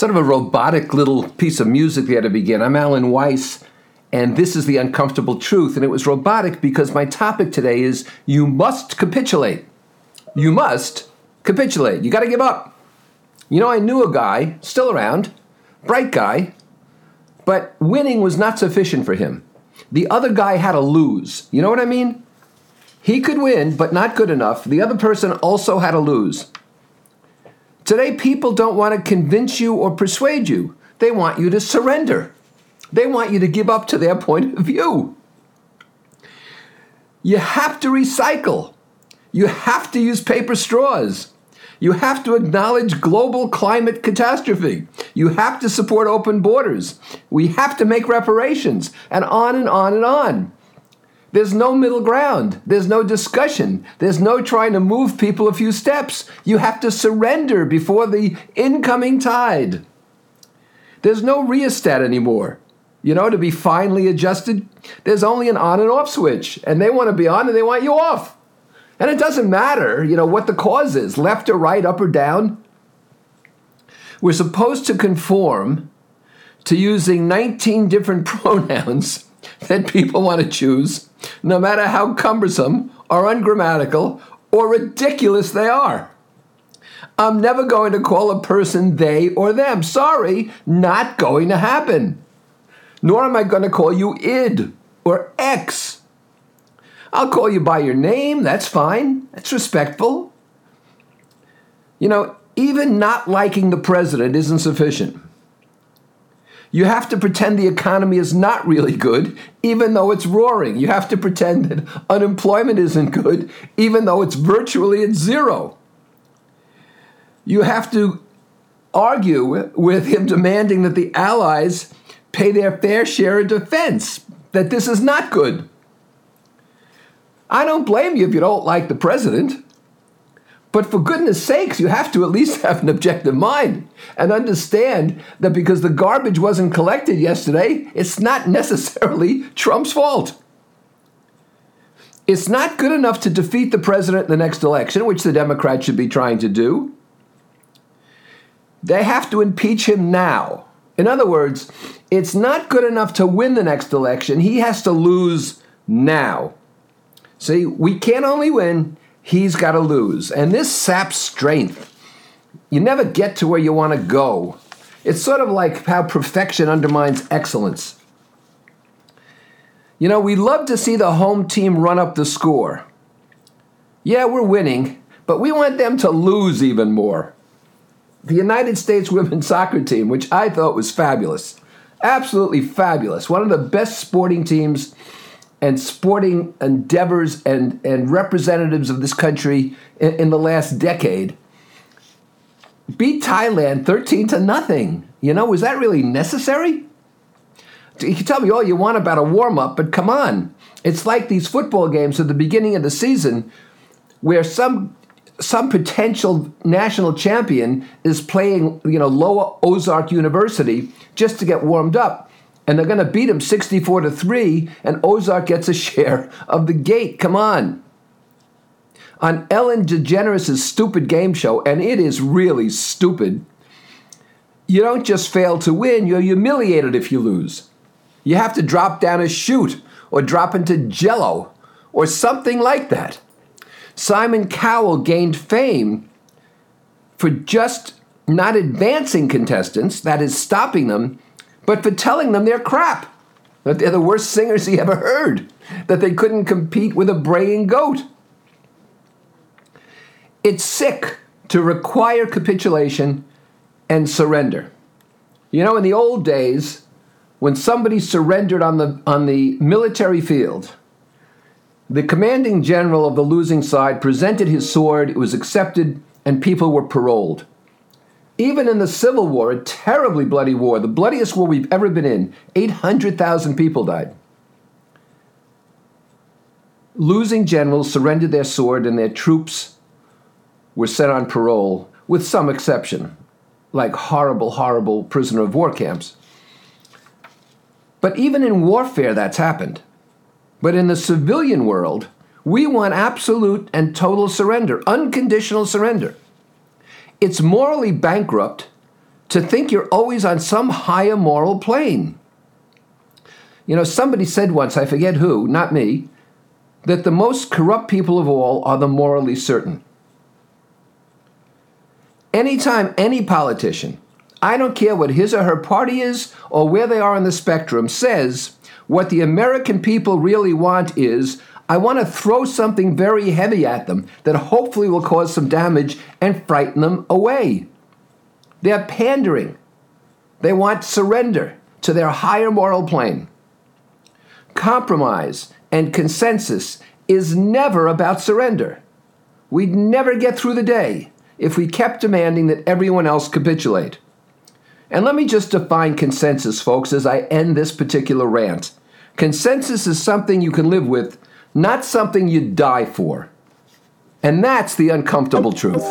sort of a robotic little piece of music there to begin. I'm Alan Weiss, and this is The Uncomfortable Truth. And it was robotic because my topic today is you must capitulate. You must capitulate. You got to give up. You know, I knew a guy, still around, bright guy, but winning was not sufficient for him. The other guy had to lose. You know what I mean? He could win, but not good enough. The other person also had to lose. Today, people don't want to convince you or persuade you. They want you to surrender. They want you to give up to their point of view. You have to recycle. You have to use paper straws. You have to acknowledge global climate catastrophe. You have to support open borders. We have to make reparations, and on and on and on. There's no middle ground. There's no discussion. There's no trying to move people a few steps. You have to surrender before the incoming tide. There's no rheostat anymore. You know, to be finely adjusted, there's only an on and off switch, and they want to be on and they want you off. And it doesn't matter, you know, what the cause is, left or right, up or down. We're supposed to conform to using 19 different pronouns that people want to choose, no matter how cumbersome or ungrammatical or ridiculous they are. I'm never going to call a person they or them. Sorry, not going to happen. Nor am I going to call you id or X I'll call you by your name. That's fine. That's respectful. You know, even not liking the president isn't sufficient. You have to pretend the economy is not really good, even though it's roaring. You have to pretend that unemployment isn't good, even though it's virtually at zero. You have to argue with him demanding that the Allies pay their fair share of defense, that this is not good. I don't blame you if you don't like the president. But for goodness sakes, you have to at least have an objective mind and understand that because the garbage wasn't collected yesterday, it's not necessarily Trump's fault. It's not good enough to defeat the president in the next election, which the Democrats should be trying to do. They have to impeach him now. In other words, it's not good enough to win the next election. He has to lose now. See, we can't only win, he's got to lose. And this saps strength. You never get to where you want to go. It's sort of like how perfection undermines excellence. You know, we love to see the home team run up the score. Yeah, we're winning, but we want them to lose even more. The United States women's soccer team, which I thought was fabulous, absolutely fabulous, one of the best sporting teams and sporting endeavors and, and representatives of this country in, in the last decade beat Thailand 13 to nothing. You know, was that really necessary? You can tell me all you want about a warm up, but come on. It's like these football games at the beginning of the season where some some potential national champion is playing, you know, Lower Ozark University just to get warmed up and they're going to beat him 64 to 3 and Ozark gets a share of the gate. Come on. On Ellen DeGeneres' stupid game show, and it is really stupid, you don't just fail to win, you're humiliated if you lose. You have to drop down a chute or drop into jello or something like that. Simon Cowell gained fame for just not advancing contestants, that is, stopping them, but for telling them they're crap, that they're the worst singers he ever heard, that they couldn't compete with a braying goat. It's sick to require capitulation and surrender. You know, in the old days, when somebody surrendered on the, on the military field, the commanding general of the losing side presented his sword, it was accepted, and people were paroled. Even in the Civil War, a terribly bloody war, the bloodiest war we've ever been in, 800,000 people died. Losing generals surrendered their sword and their troops were sent on parole, with some exception, like horrible, horrible prisoner of war camps. But even in warfare, that's happened. But in the civilian world, we want absolute and total surrender, unconditional surrender. It's morally bankrupt to think you're always on some higher moral plane. You know, somebody said once, I forget who, not me, that the most corrupt people of all are the morally certain. Anytime any politician, I don't care what his or her party is or where they are on the spectrum, says what the American people really want is I want to throw something very heavy at them that hopefully will cause some damage and frighten them away. They're pandering. They want surrender to their higher moral plane. Compromise and consensus is never about surrender. We'd never get through the day if we kept demanding that everyone else capitulate. And let me just define consensus, folks, as I end this particular rant. Consensus is something you can live with, not something you die for. And that's the uncomfortable truth.